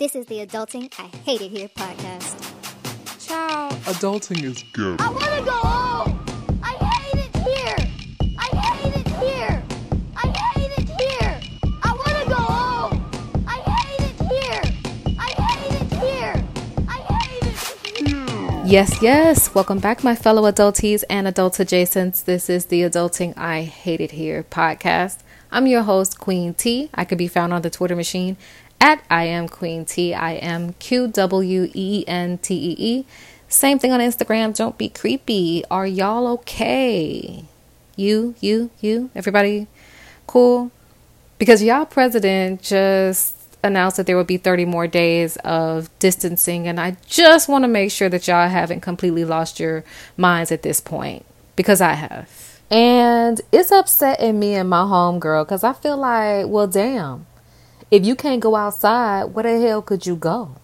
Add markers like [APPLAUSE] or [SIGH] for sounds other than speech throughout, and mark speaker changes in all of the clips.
Speaker 1: This is the Adulting I Hate It Here podcast.
Speaker 2: Child, adulting is good.
Speaker 3: I want to go home. I hate it here. I hate it here. I hate it here. I want to go home. I hate it here. I hate it here. I hate it here.
Speaker 4: Yes, yes. Welcome back, my fellow adulties and adult adjacents. This is the Adulting I Hate It Here podcast. I'm your host, Queen T. I could be found on the Twitter machine at I am Queen T. I am Q W E N T E E. Same thing on Instagram. Don't be creepy. Are y'all okay? You, you, you, everybody cool? Because y'all president just announced that there will be 30 more days of distancing, and I just want to make sure that y'all haven't completely lost your minds at this point because I have. And it's upsetting me and my homegirl because I feel like, well, damn if you can't go outside, where the hell could you go?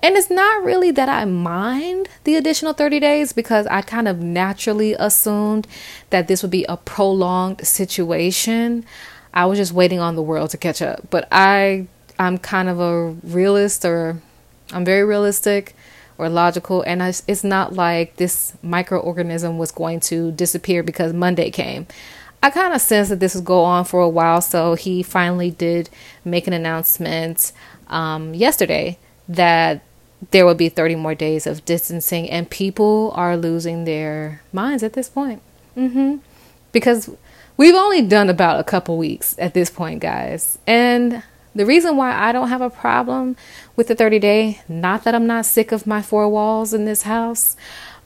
Speaker 4: And it's not really that I mind the additional 30 days because I kind of naturally assumed that this would be a prolonged situation. I was just waiting on the world to catch up. But I I'm kind of a realist or I'm very realistic or logical and it's not like this microorganism was going to disappear because Monday came. I kind of sensed that this would go on for a while, so he finally did make an announcement um, yesterday that there will be 30 more days of distancing, and people are losing their minds at this point. Mm-hmm. Because we've only done about a couple weeks at this point, guys. And the reason why I don't have a problem with the 30 day, not that I'm not sick of my four walls in this house,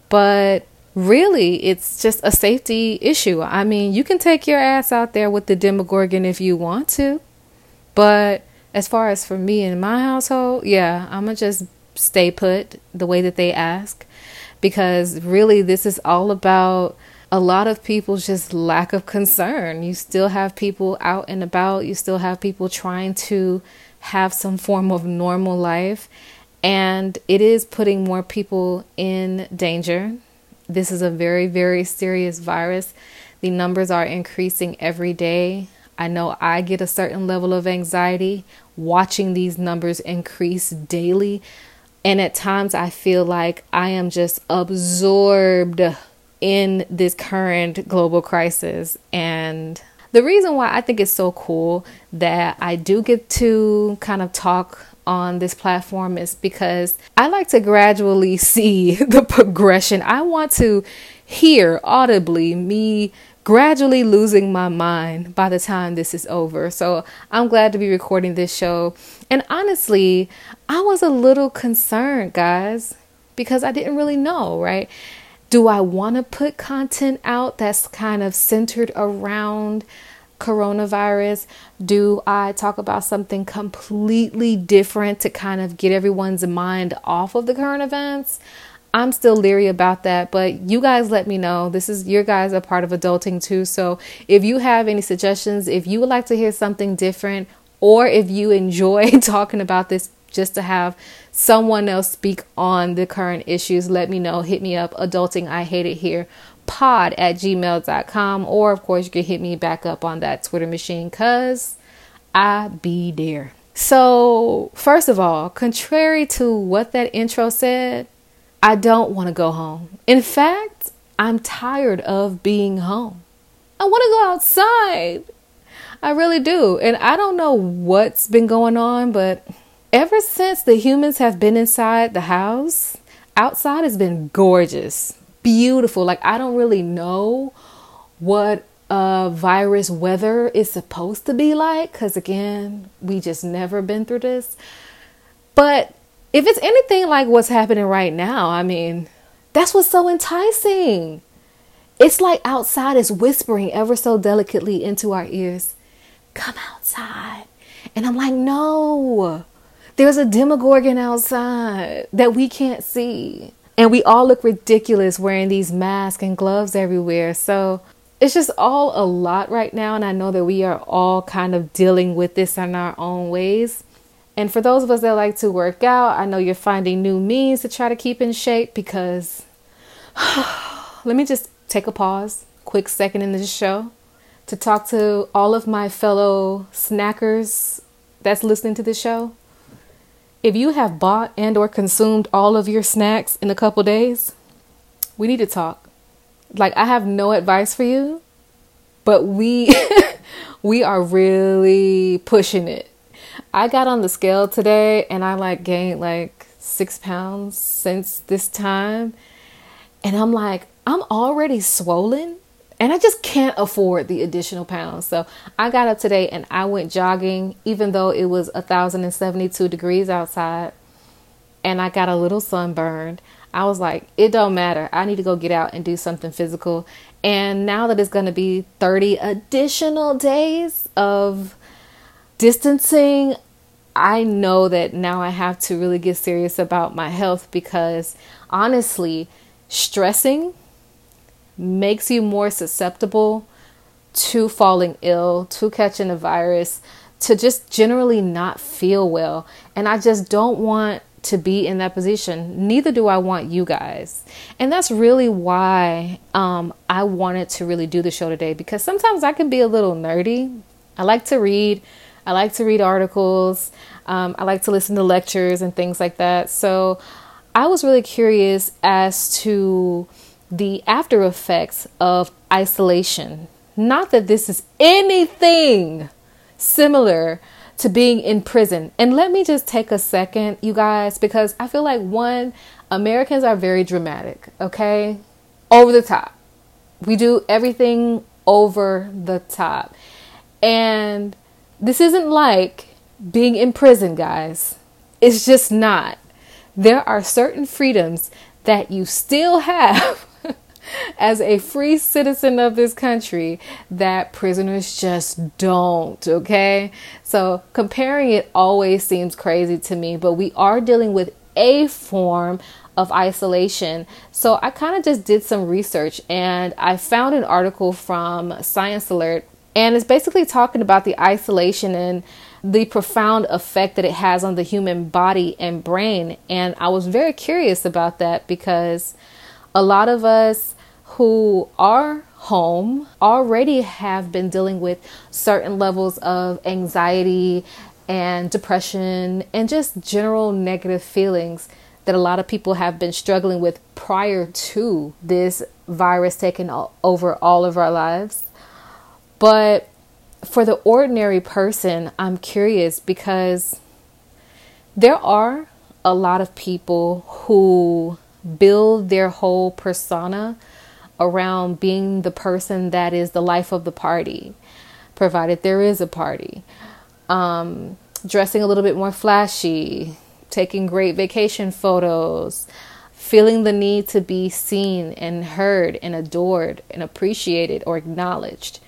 Speaker 4: but really it's just a safety issue. I mean, you can take your ass out there with the Demogorgon if you want to, but as far as for me in my household, yeah, I'm gonna just stay put the way that they ask because really this is all about a lot of people's just lack of concern. You still have people out and about, you still have people trying to have some form of normal life, and it is putting more people in danger this is a very, very serious virus. The numbers are increasing every day. I know I get a certain level of anxiety watching these numbers increase daily. And at times I feel like I am just absorbed in this current global crisis. And the reason why I think it's so cool that I do get to kind of talk on this platform is because I like to gradually [LAUGHS] see the progression. I want to hear audibly me gradually losing my mind by the time this is over. So I'm glad to be recording this show. And honestly, I was a little concerned, guys, because I didn't really know, right? Do I want to put content out that's kind of centered around coronavirus? Do I talk about something completely different to kind of get everyone's mind off of the current events? I'm still leery about that, but you guys let me know. This is your guys are part of adulting too. So if you have any suggestions, if you would like to hear something different, or if you enjoy [LAUGHS] talking about this just to have someone else speak on the current issues, let me know. Hit me up, adulting I hate it here pod at gmail.com or of course you can hit me back up on that twitter machine because i be there. So first of all contrary to what that intro said i don't want to go home. In fact i'm tired of being home. I want to go outside. I really do. And i don't know what's been going on but ever since the humans have been inside the house outside has been gorgeous beautiful. Like I don't really know what uh virus weather is supposed to be like cuz again, we just never been through this. But if it's anything like what's happening right now, I mean, that's what's so enticing. It's like outside is whispering ever so delicately into our ears, "Come outside." And I'm like, "No. There's a demogorgon outside that we can't see." And we all look ridiculous wearing these masks and gloves everywhere. So it's just all a lot right now. And I know that we are all kind of dealing with this in our own ways. And for those of us that like to work out, I know you're finding new means to try to keep in shape because [SIGHS] let me just take a pause, quick second in this show to talk to all of my fellow snackers that's listening to the show. If you have bought and or consumed all of your snacks in a couple days, we need to talk. Like I have no advice for you, but we [LAUGHS] we are really pushing it. I got on the scale today and I like gained like 6 pounds since this time. And I'm like, I'm already swollen and I just can't afford the additional pounds. So I got up today and I went jogging, even though it was 1,072 degrees outside and I got a little sunburned. I was like, it don't matter. I need to go get out and do something physical. And now that it's going to be 30 additional days of distancing, I know that now I have to really get serious about my health because honestly, stressing makes you more susceptible to falling ill, to catching a virus, to just generally not feel well. And I just don't want to be in that position. Neither do I want you guys. And that's really why um, I wanted to really do the show today because sometimes I can be a little nerdy. I like to read, I like to read articles, um, I like to listen to lectures and things like that. So I was really curious as to the after effects of isolation. Not that this is anything similar to being in prison. And let me just take a second, you guys, because I feel like one, Americans are very dramatic, okay? Over the top. We do everything over the top. And this isn't like being in prison, guys. It's just not. There are certain freedoms that you still have [LAUGHS] as a free citizen of this country that prisoners just don't, okay? So comparing it always seems crazy to me, but we are dealing with a form of isolation. So I kind of just did some research and I found an article from Science Alert and it's basically talking about the isolation and the profound effect that it has on the human body and brain. And I was very curious about that because a lot of us who are home already have been dealing with certain levels of anxiety and depression and just general negative feelings that a lot of people have been struggling with prior to this virus taking over all of our lives. But for the ordinary person, I'm curious because there are a lot of people who build their whole persona around being the person that is the life of the party, provided there is a party. Um, dressing a little bit more flashy, taking great vacation photos, feeling the need to be seen and heard and adored and appreciated or acknowledged.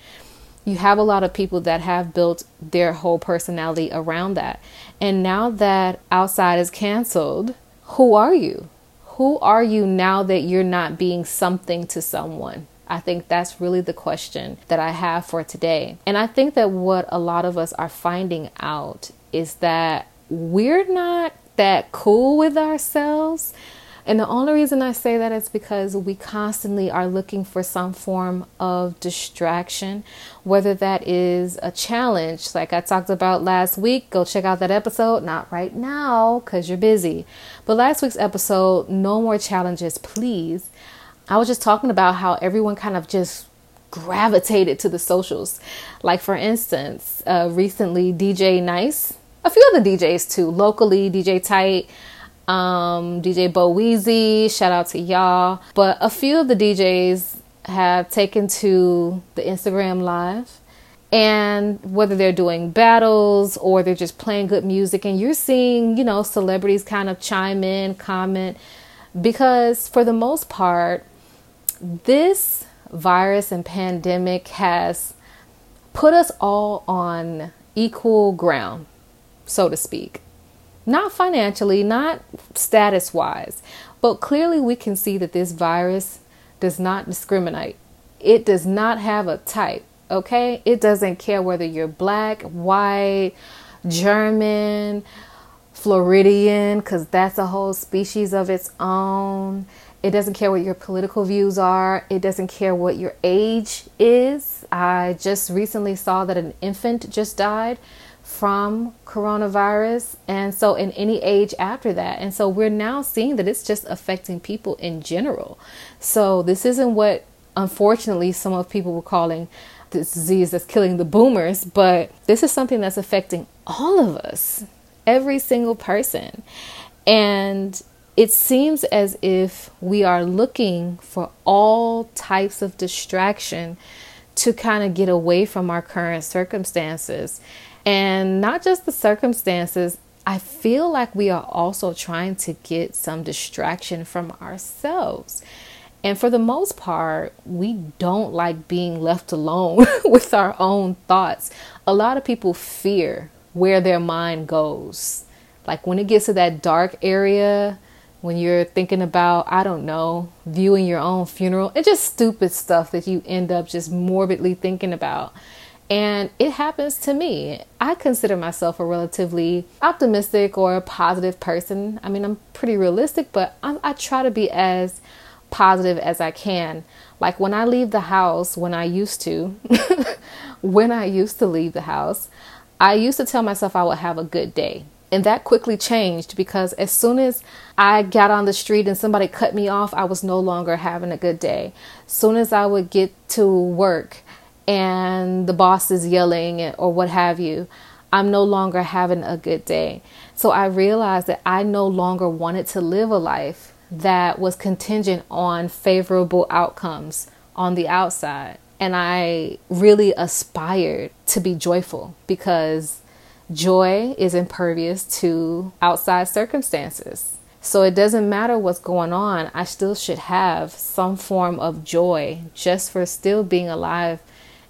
Speaker 4: You have a lot of people that have built their whole personality around that. And now that outside is canceled, who are you? who are you now that you're not being something to someone? I think that's really the question that I have for today. And I think that what a lot of us are finding out is that we're not that cool with ourselves and the only reason I say that is because we constantly are looking for some form of distraction, whether that is a challenge, like I talked about last week. Go check out that episode. Not right now because you're busy. But last week's episode, No More Challenges, Please. I was just talking about how everyone kind of just gravitated to the socials. Like, for instance, uh, recently, DJ Nice, a few other DJs too, locally, DJ Tight um, DJ Bo Weezy, shout out to y'all. But a few of the DJs have taken to the Instagram Live. And whether they're doing battles or they're just playing good music, and you're seeing, you know, celebrities kind of chime in, comment, because for the most part, this virus and pandemic has put us all on equal ground, so to speak. Not financially, not status wise, but clearly we can see that this virus does not discriminate. It does not have a type, okay? It doesn't care whether you're black, white, German, Floridian, because that's a whole species of its own. It doesn't care what your political views are. It doesn't care what your age is. I just recently saw that an infant just died from coronavirus and so in any age after that. And so we're now seeing that it's just affecting people in general. So this isn't what unfortunately some of people were calling this disease that's killing the boomers but this is something that's affecting all of us every single person. And it seems as if we are looking for all types of distraction to kind of get away from our current circumstances and not just the circumstances, I feel like we are also trying to get some distraction from ourselves. And for the most part, we don't like being left alone [LAUGHS] with our own thoughts. A lot of people fear where their mind goes. Like when it gets to that dark area, when you're thinking about, I don't know, viewing your own funeral, it's just stupid stuff that you end up just morbidly thinking about. And it happens to me. I consider myself a relatively optimistic or a positive person. I mean, I'm pretty realistic, but I'm, I try to be as positive as I can. Like when I leave the house, when I used to, [LAUGHS] when I used to leave the house, I used to tell myself I would have a good day. And that quickly changed because as soon as I got on the street and somebody cut me off, I was no longer having a good day. As soon as I would get to work and the boss is yelling or what have you, I'm no longer having a good day. So I realized that I no longer wanted to live a life that was contingent on favorable outcomes on the outside. And I really aspired to be joyful because joy is impervious to outside circumstances. So it doesn't matter what's going on, I still should have some form of joy just for still being alive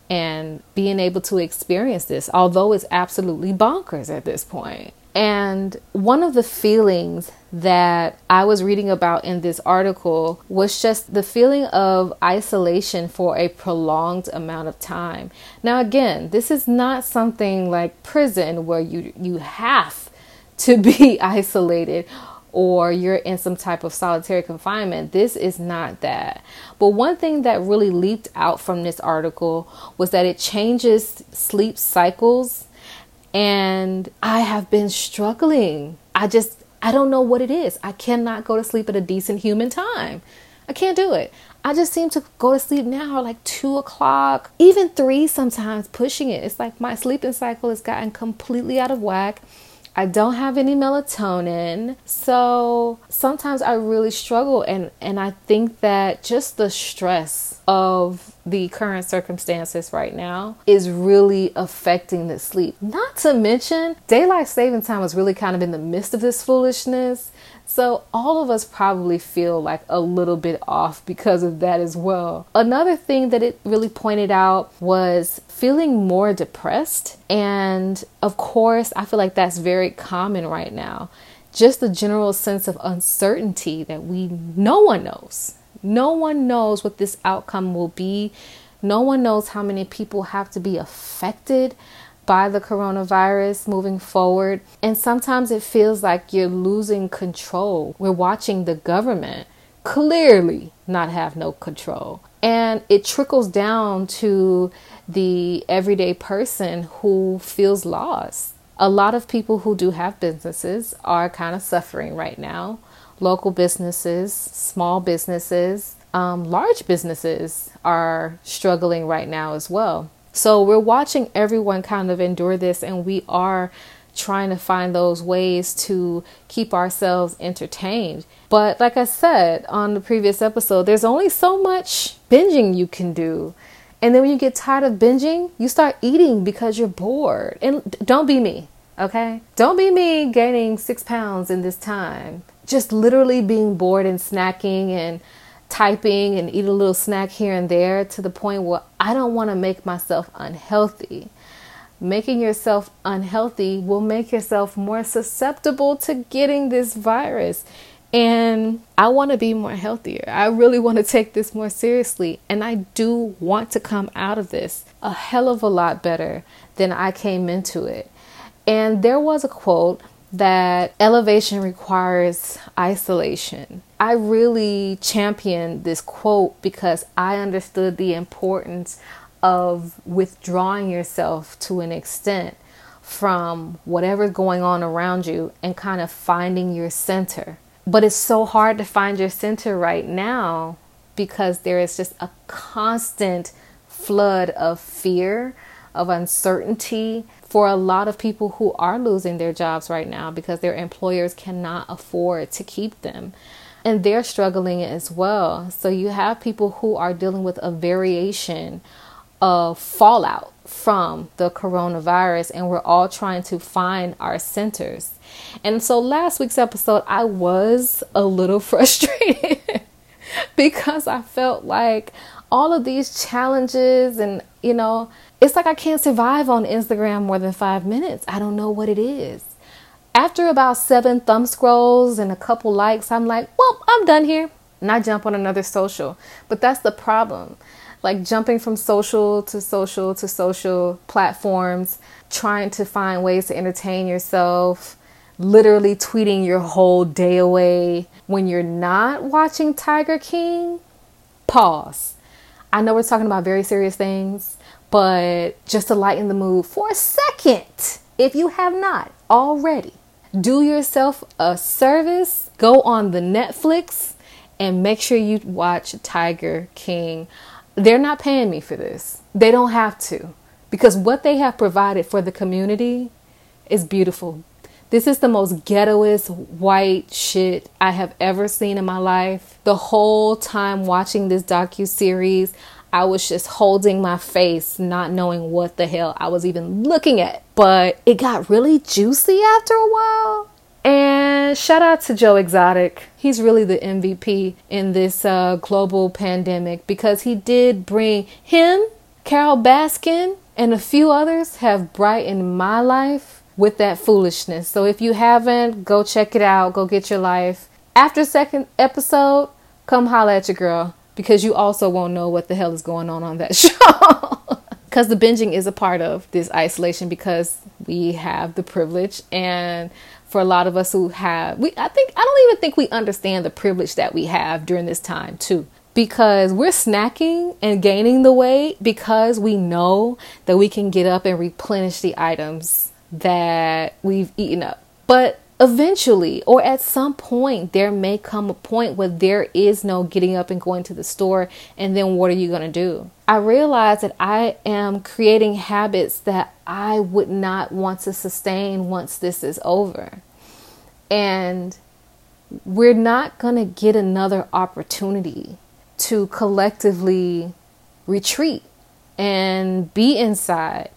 Speaker 4: and being able to experience this, although it's absolutely bonkers at this point. And one of the feelings that I was reading about in this article was just the feeling of isolation for a prolonged amount of time. Now again, this is not something like prison where you you have to be [LAUGHS] isolated or you're in some type of solitary confinement. This is not that. But one thing that really leaped out from this article was that it changes sleep cycles. And I have been struggling. I just, I don't know what it is. I cannot go to sleep at a decent human time. I can't do it. I just seem to go to sleep now like two o'clock, even three sometimes, pushing it. It's like my sleeping cycle has gotten completely out of whack. I don't have any melatonin. So sometimes I really struggle and and I think that just the stress of the current circumstances right now is really affecting the sleep. Not to mention, daylight saving time was really kind of in the midst of this foolishness. So, all of us probably feel like a little bit off because of that as well. Another thing that it really pointed out was feeling more depressed. And of course, I feel like that's very common right now. Just the general sense of uncertainty that we, no one knows. No one knows what this outcome will be. No one knows how many people have to be affected by the coronavirus moving forward. And sometimes it feels like you're losing control. We're watching the government clearly not have no control. And it trickles down to the everyday person who feels lost. A lot of people who do have businesses are kind of suffering right now. Local businesses, small businesses, um, large businesses are struggling right now as well. So we're watching everyone kind of endure this, and we are trying to find those ways to keep ourselves entertained. But like I said on the previous episode, there's only so much binging you can do. And then when you get tired of binging, you start eating because you're bored. And don't be me, okay? Don't be me gaining six pounds in this time. Just literally being bored and snacking and typing and eat a little snack here and there to the point where I don't want to make myself unhealthy. Making yourself unhealthy will make yourself more susceptible to getting this virus. And I want to be more healthier. I really want to take this more seriously. And I do want to come out of this a hell of a lot better than I came into it. And there was a quote that elevation requires isolation. I really championed this quote because I understood the importance of withdrawing yourself to an extent from whatever's going on around you and kind of finding your center. But it's so hard to find your center right now because there is just a constant flood of fear, of uncertainty for a lot of people who are losing their jobs right now because their employers cannot afford to keep them. And they're struggling as well. So you have people who are dealing with a variation of fallout from the coronavirus, and we're all trying to find our centers. And so last week's episode, I was a little [LAUGHS] frustrated because I felt like all of these challenges and, you know, it's like I can't survive on Instagram more than five minutes. I don't know what it is. After about seven thumb scrolls and a couple likes, I'm like, well, I'm done here. And I jump on another social. But that's the problem. Like jumping from social to social to social platforms, trying to find ways to entertain yourself, literally tweeting your whole day away when you're not watching Tiger King. Pause. I know we're talking about very serious things, but just to lighten the mood for a second, if you have not already, do yourself a service, go on the Netflix and make sure you watch Tiger King. They're not paying me for this. They don't have to because what they have provided for the community is beautiful. This is the most ghettoest white shit I have ever seen in my life. The whole time watching this docu series, I was just holding my face, not knowing what the hell I was even looking at. But it got really juicy after a while. And shout out to Joe Exotic. He's really the MVP in this uh, global pandemic because he did bring him, Carole Baskin, and a few others have brightened my life with that foolishness. So if you haven't, go check it out. Go get your life. After second episode, come holla at your girl because you also won't know what the hell is going on on that [LAUGHS] show. Because the binging is a part of this isolation because we have the privilege and for a lot of us who have we I think I don't even think we understand the privilege that we have during this time too because we're snacking and gaining the weight because we know that we can get up and replenish the items that we've eaten up. But eventually or at some point there may come a point where there is no getting up and going to the store and then what are you going to do? I realize that i am creating habits that i would not want to sustain once this is over. And we're not going to get another opportunity to collectively retreat and be inside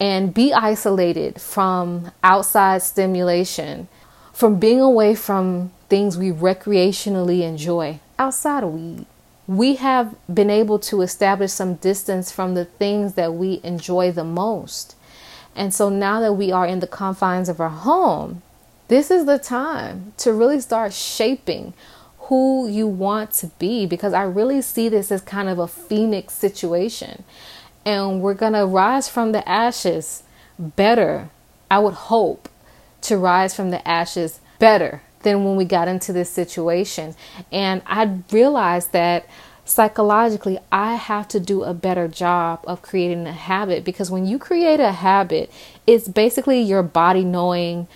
Speaker 4: and be isolated from outside stimulation, from being away from things we recreationally enjoy outside of weed. We have been able to establish some distance from the things that we enjoy the most. And so now that we are in the confines of our home, this is the time to really start shaping who you want to be because I really see this as kind of a phoenix situation and we're going to rise from the ashes better. I would hope to rise from the ashes better than when we got into this situation. And I realized that psychologically, I have to do a better job of creating a habit because when you create a habit, it's basically your body knowing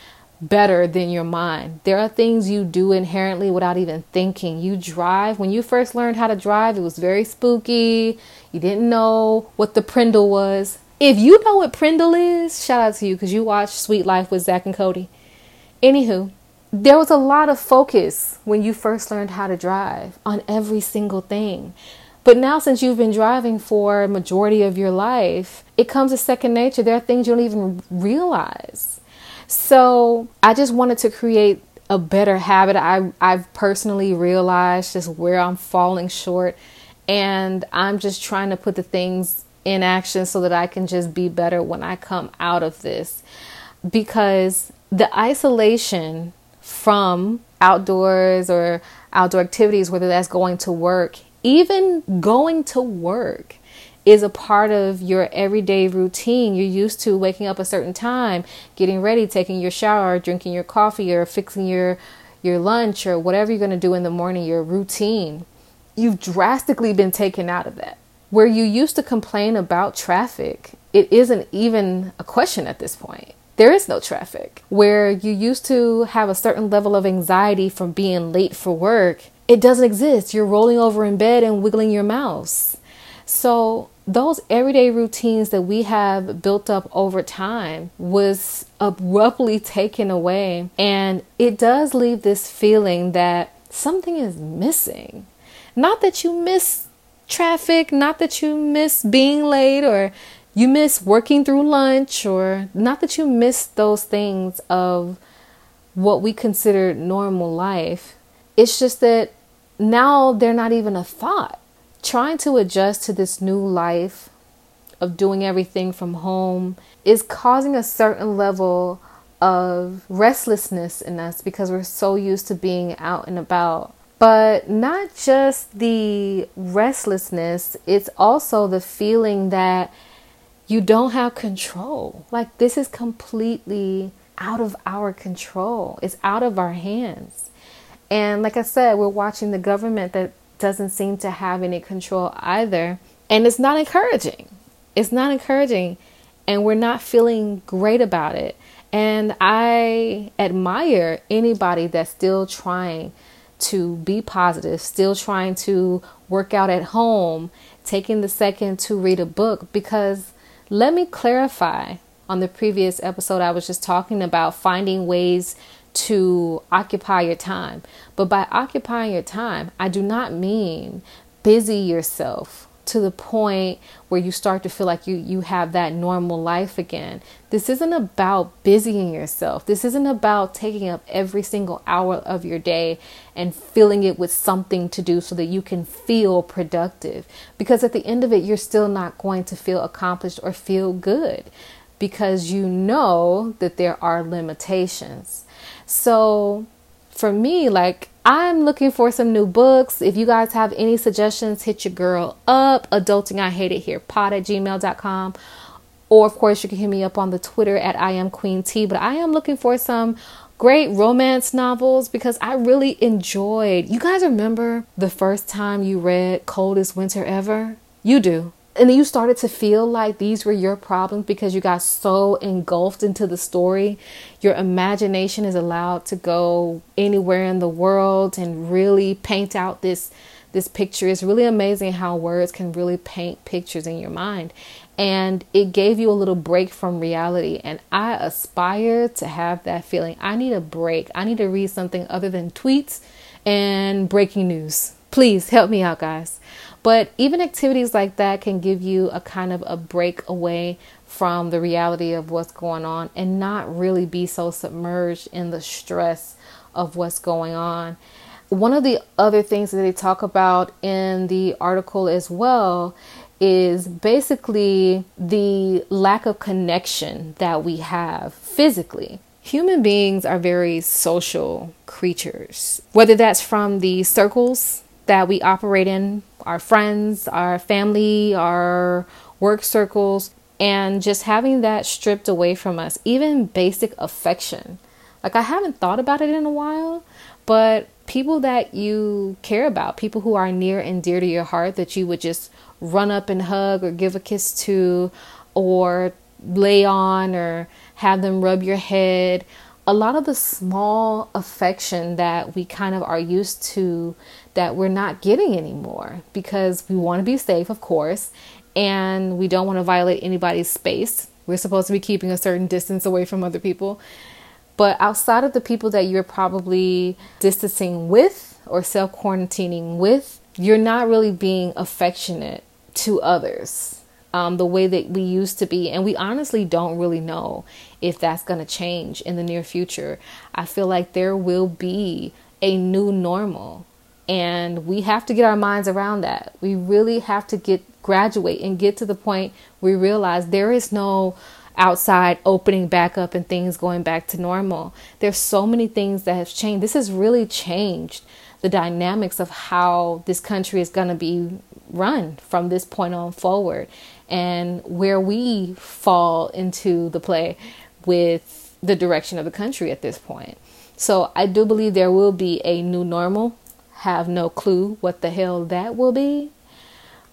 Speaker 4: better than your mind. There are things you do inherently without even thinking. You drive, when you first learned how to drive, it was very spooky. You didn't know what the Prindle was. If you know what Prindle is, shout out to you because you watched Suite Life with Zack and Cody. Anywho, there was a lot of focus when you first learned how to drive on every single thing. But now, since you've been driving for a majority of your life, it comes as second nature. There are things you don't even realize. So I just wanted to create a better habit. I I've personally realized just where I'm falling short and I'm just trying to put the things in action so that I can just be better when I come out of this. Because the isolation from outdoors or outdoor activities, whether that's going to work, even going to work is a part of your everyday routine. You're used to waking up a certain time, getting ready, taking your shower, drinking your coffee, or fixing your your lunch or whatever you're going to do in the morning, your routine. You've drastically been taken out of that. Where you used to complain about traffic, it isn't even a question at this point. there is no traffic. Where you used to have a certain level of anxiety from being late for work, it doesn't exist. You're rolling over in bed and wiggling your mouse. So, those everyday routines that we have built up over time was abruptly taken away. And it does leave this feeling that something is missing. Not that you miss traffic, not that you miss being late or you miss working through lunch or not that you miss those things of what we consider normal life. It's just that now they're not even a thought. Trying to adjust to this new life of doing everything from home is causing a certain level of restlessness in us because we're so used to being out and about. But not just the restlessness, it's also the feeling that you don't have control. Like this is completely out of our control. It's out of our hands. And like I said, we're watching the government that doesn't seem to have any control either. And it's not encouraging. It's not encouraging. And we're not feeling great about it. And I admire anybody that's still trying to be positive, still trying to work out at home, taking the second to read a book because let me clarify on the previous episode, I was just talking about finding ways to occupy your time. But by occupying your time, I do not mean busy yourself to the point where you start to feel like you you have that normal life again. This isn't about busying yourself. This isn't about taking up every single hour of your day and filling it with something to do so that you can feel productive. Because at the end of it you're still not going to feel accomplished or feel good because you know that there are limitations. So for me like I'm looking for some new books. If you guys have any suggestions, hit your girl up. Adulting I hate it here pod at gmail.com. Or of course you can hit me up on the Twitter at I am Queen T. But I am looking for some great romance novels because I really enjoyed. You guys remember the first time you read Coldest Winter Ever? You do and you started to feel like these were your problems because you got so engulfed into the story. Your imagination is allowed to go anywhere in the world and really paint out this this picture. It's really amazing how words can really paint pictures in your mind. And it gave you a little break from reality. And I aspire to have that feeling. I need a break. I need to read something other than tweets and breaking news. Please help me out, guys. But even activities like that can give you a kind of a break away from the reality of what's going on and not really be so submerged in the stress of what's going on. One of the other things that they talk about in the article as well is basically the lack of connection that we have physically. Human beings are very social creatures, whether that's from the circles that we operate in our friends, our family, our work circles, and just having that stripped away from us, even basic affection. Like, I haven't thought about it in a while, but people that you care about, people who are near and dear to your heart that you would just run up and hug or give a kiss to, or lay on, or have them rub your head. A lot of the small affection that we kind of are used to that we're not getting anymore because we want to be safe, of course, and we don't want to violate anybody's space. We're supposed to be keeping a certain distance away from other people. But outside of the people that you're probably distancing with or self quarantining with, you're not really being affectionate to others um, the way that we used to be. And we honestly don't really know if that's going to change in the near future. I feel like there will be a new normal and we have to get our minds around that. We really have to get graduate and get to the point we realize there is no outside opening back up and things going back to normal. There's so many things that have changed. This has really changed the dynamics of how this country is going to be run from this point on forward and where we fall into the play with the direction of the country at this point. So I do believe there will be a new normal have no clue what the hell that will be.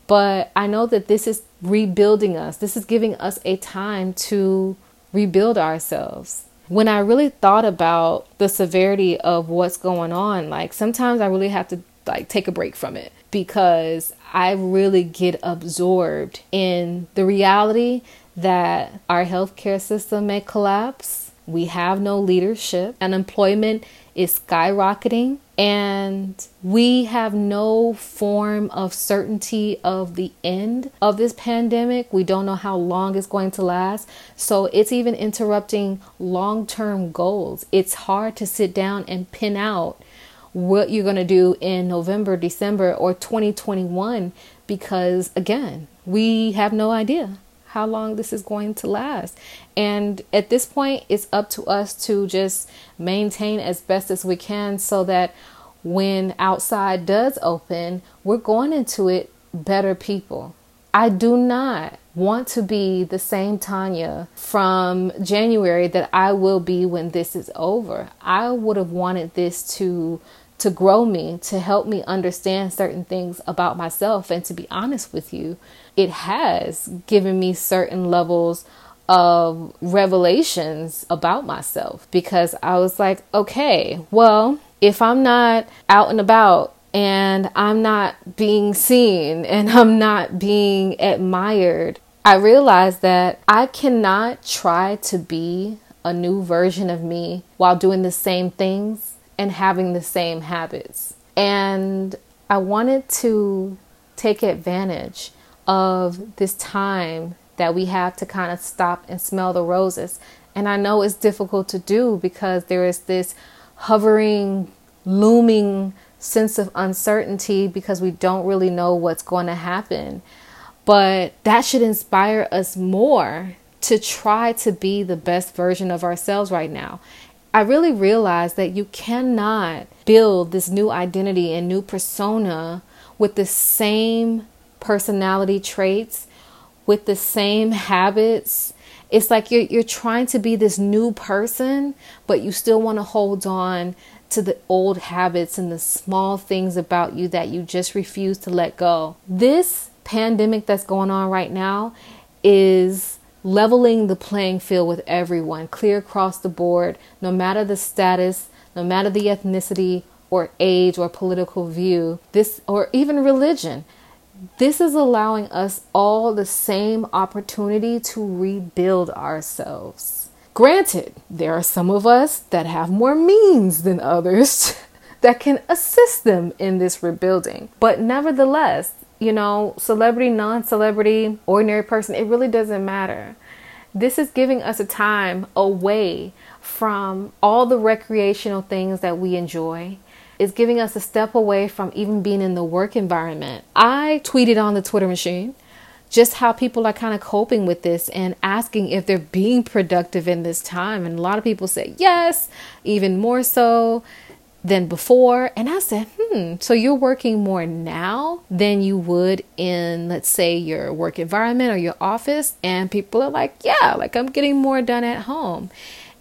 Speaker 4: But I know that this is rebuilding us. This is giving us a time to rebuild ourselves. When I really thought about the severity of what's going on, like sometimes I really have to like take a break from it because I really get absorbed in the reality that our healthcare system may collapse. We have no leadership. Unemployment is skyrocketing and we have no form of certainty of the end of this pandemic. We don't know how long it's going to last. So it's even interrupting long term goals. It's hard to sit down and pin out what you're going to do in November, December, or 2021 because, again, we have no idea how long this is going to last. And at this point, it's up to us to just maintain as best as we can so that when outside does open, we're going into it better people. I do not want to be the same Tanya from January that I will be when this is over. I would have wanted this to to grow me, to help me understand certain things about myself. And to be honest with you, it has given me certain levels of revelations about myself because I was like, okay, well, if I'm not out and about and I'm not being seen and [LAUGHS] I'm not being admired, I realized that I cannot try to be a new version of me while doing the same things and having the same habits. And I wanted to take advantage of this time that we have to kind of stop and smell the roses. And I know it's difficult to do because there is this hovering, looming sense of uncertainty because we don't really know what's going to happen. But that should inspire us more to try to be the best version of ourselves right now. I really realized that you cannot build this new identity and new persona with the same personality traits, with the same habits. It's like you're you're trying to be this new person, but you still want to hold on to the old habits and the small things about you that you just refuse to let go. This pandemic that's going on right now is leveling the playing field with everyone, clear across the board, no matter the status, no matter the ethnicity or age or political view, this or even religion. This is allowing us all the same opportunity to rebuild ourselves. Granted, there are some of us that have more means than others [LAUGHS] that can assist them in this rebuilding. But nevertheless, you know, celebrity, non celebrity, ordinary person, it really doesn't matter. This is giving us a time away from all the recreational things that we enjoy. It's giving us a step away from even being in the work environment. I tweeted on the Twitter machine just how people are kind of coping with this and asking if they're being productive in this time. And a lot of people say yes, even more so than before. And I said, hmm, so you're working more now than you would in, let's say, your work environment or your office. And people are like, yeah, like I'm getting more done at home.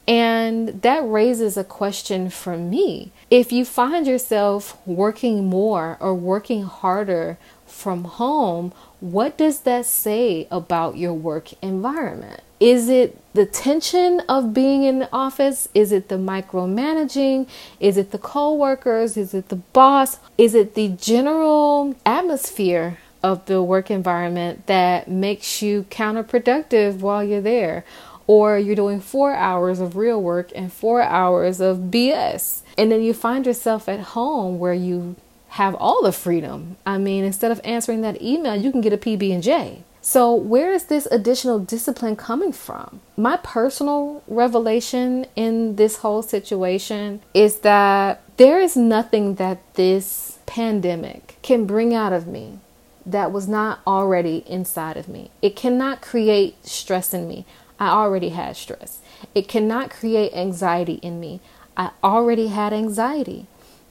Speaker 4: And that raises a question for me. If you find yourself working more or working harder from home, what does that say about your work environment? Is it the tension of being in the office? Is it the micromanaging? Is it the coworkers? Is it the boss? Is it the general atmosphere of the work environment that makes you counterproductive while you're there? Or you're doing four hours of real work and four hours of BS. And then you find yourself at home where you have all the freedom. I mean, instead of answering that email, you can get a PB and J. So, where is this additional discipline coming from? My personal revelation in this whole situation is that there is nothing that this pandemic can bring out of me that was not already inside of me. It cannot create stress in me. I already had stress. It cannot create anxiety in me. I already had anxiety.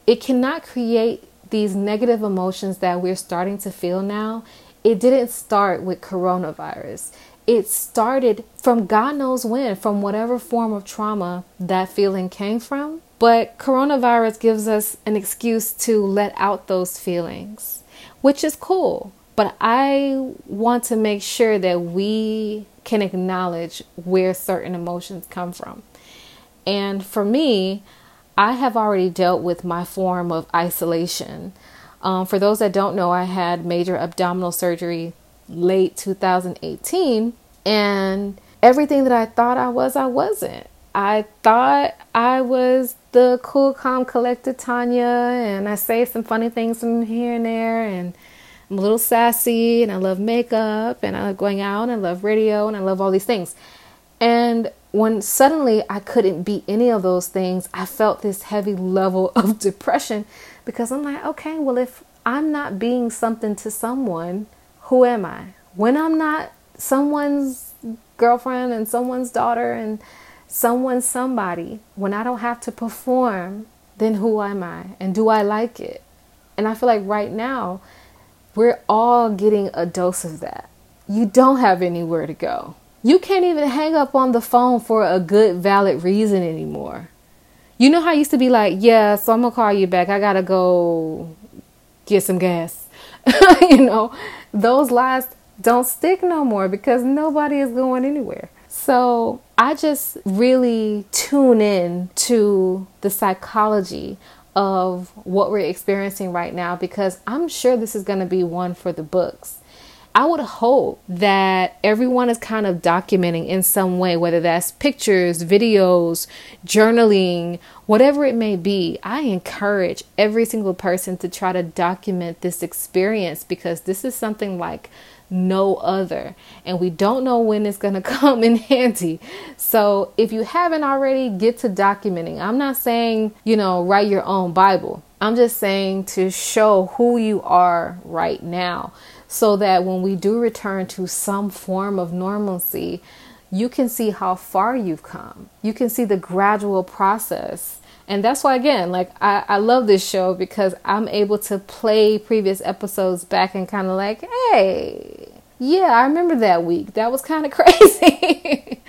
Speaker 4: It cannot create these negative emotions that we're starting to feel now it didn't start with coronavirus. It started from God knows when, from whatever form of trauma that feeling came from. But coronavirus gives us an excuse to let out those feelings, which is cool. But I want to make sure that we can acknowledge where certain emotions come from. And for me, I have already dealt with my form of isolation. Um, for those that don't know, I had major abdominal surgery late 2018, and everything that I thought I was, I wasn't. I thought I was the cool, calm, collected Tanya, and I say some funny things from here and there, and I'm a little sassy, and I love makeup, and I love going out, and I love radio, and I love all these things. And when suddenly I couldn't be any of those things, I felt this heavy level [LAUGHS] of depression because I'm like, okay, well, if I'm not being something to someone, who am I? When I'm not someone's girlfriend and someone's daughter and someone's somebody, when I don't have to perform, then who am I? And do I like it? And I feel like right now, we're all getting a dose of that. You don't have anywhere to go. You can't even hang up on the phone for a good, valid reason anymore. You know how I used to be like, yeah, so I'm gonna call you back. I gotta go get some gas. [LAUGHS] you know, those lies don't stick no more because nobody is going anywhere. So I just really tune in to the psychology of what we're experiencing right now because I'm sure this is going to be one for the books. I would hope that everyone is kind of documenting in some way, whether that's pictures, videos, journaling, whatever it may be. I encourage every single person to try to document this experience because this is something like no other. And we don't know when it's going [LAUGHS] to come in handy. So if you haven't already, get to documenting. I'm not saying, you know, write your own Bible. I'm just saying to show who you are right now so that when we do return to some form of normalcy, you can see how far you've come. You can see the gradual process. And that's why, again, like I, I love this show because I'm able to play previous episodes back and kind of like, hey, yeah, I remember that week. That was kind of [LAUGHS] crazy.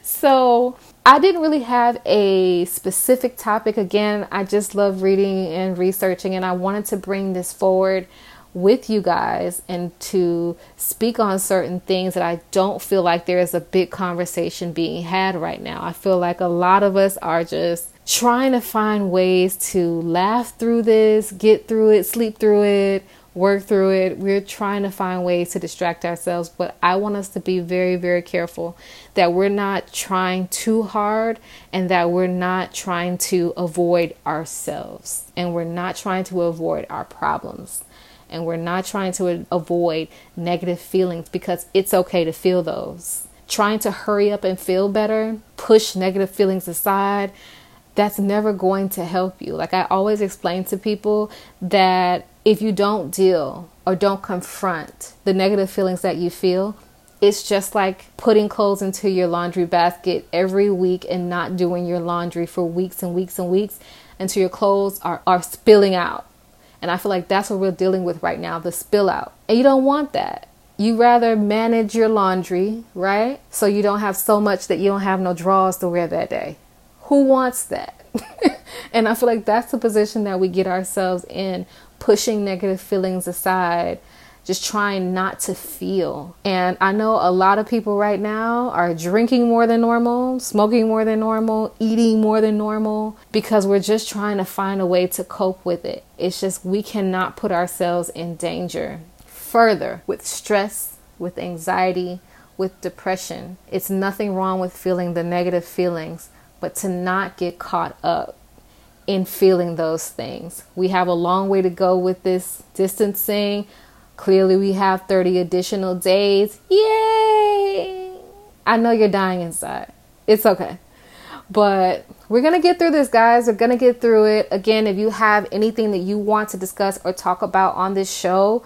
Speaker 4: so I didn't really have a specific topic. Again, I just love reading and researching, and I wanted to bring this forward with you guys and to speak on certain things that I don't feel like there is a big conversation being had right now. I feel like a lot of us are just trying to find ways to laugh through this, get through it, sleep through it, work through it. We're trying to find ways to distract ourselves, but I want us to be very, very careful that we're not trying too hard and that we're not trying to avoid ourselves and we're not trying to avoid our problems and we're not trying to avoid negative feelings because it's okay to feel those. Trying to hurry up and feel better, push negative feelings aside, that's never going to help you. Like I always explain to people that if you don't deal or don't confront the negative feelings that you feel, it's just like putting clothes into your laundry basket every week and not doing your laundry for weeks and weeks and weeks until your clothes are, are spilling out and I feel like that's what we're dealing with right now the spill out. And you don't want that. You rather manage your laundry, right? So you don't have so much that you don't have no drawers to wear that day. Who wants that? [LAUGHS] and I feel like that's the position that we get ourselves in, pushing negative feelings aside just trying not to feel. And I know a lot of people right now are drinking more than normal, smoking more than normal, eating more than normal because we're just trying to find a way to cope with it. It's just we cannot put ourselves in danger further with stress, with anxiety, with depression. It's nothing wrong with feeling the negative feelings, but to not get caught up in feeling those things. We have a long way to go with this distancing Clearly, we have 30 additional days. Yay! I know you're dying inside. It's okay. But we're going to get through this, guys. We're going to get through it. Again, if you have anything that you want to discuss or talk about on this show,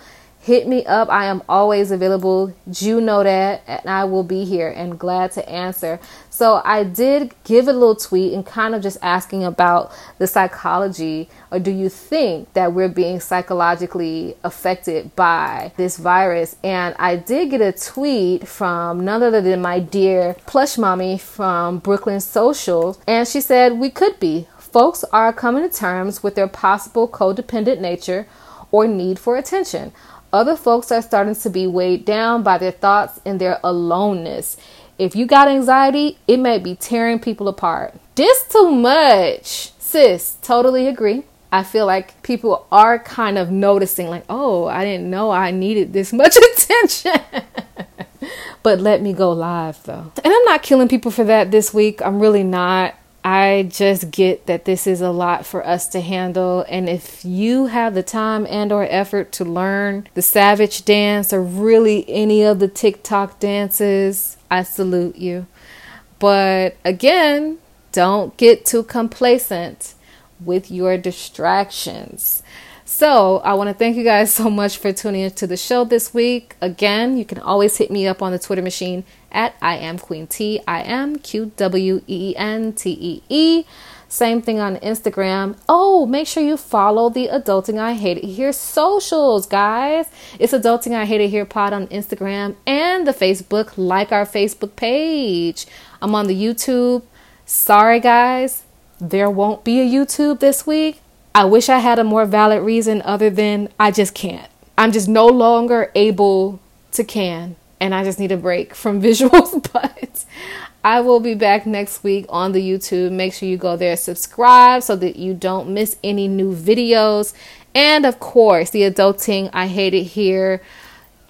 Speaker 4: hit me up. I am always available. You know that, and I will be here and glad to answer. So, I did give a little tweet and kind of just asking about the psychology, or do you think that we're being psychologically affected by this virus? And I did get a tweet from none other than my dear plush mommy from Brooklyn Social, and she said we could be. Folks are coming to terms with their possible codependent nature or need for attention other folks are starting to be weighed down by their thoughts and their aloneness. If you got anxiety, it may be tearing people apart. This too much. Sis, totally agree. I feel like people are kind of noticing, like, oh, I didn't know I needed this [LAUGHS] much attention. [LAUGHS] but let me go live though. And I'm not killing people for that this week. I'm really not. I just get that this is a lot for us to handle and if you have the time and or effort to learn the savage dance or really any of the TikTok dances, I salute you. But again, don't get too complacent with your distractions. So, I want to thank you guys so much for tuning into the show this week. Again, you can always hit me up on the Twitter machine at I am Queen T. I am Q W E E N T E E. Same thing on Instagram. Oh, make sure you follow the Adulting I Hate It Here socials, guys. It's Adulting I Hate It Here pod on Instagram and the Facebook. Like our Facebook page. I'm on the YouTube. Sorry, guys, there won't be a YouTube this week. I wish I had a more valid reason other than I just can't. I'm just no longer able to can and I just need a break from [LAUGHS] visuals, but I will be back next week on the YouTube. Make sure you go there, subscribe so that you don't miss any new videos. And of course, the adulting I hate it here.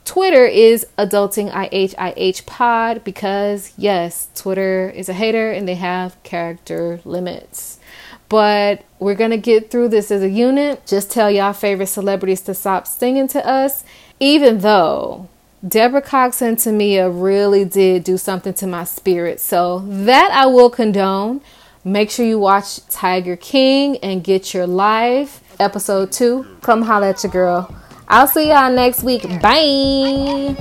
Speaker 4: Twitter is adulting IHIH pod because yes, Twitter is a hater and they have character limits. But we're gonna get through this as a unit. Just tell y'all favorite celebrities to stop singing to us, even though Deborah Cox and Tamia really did do something to my spirit. So that I will condone. Make sure you watch Tiger King and Get Your Life, episode two. Come holla at your girl. I'll see y'all next week. Bye.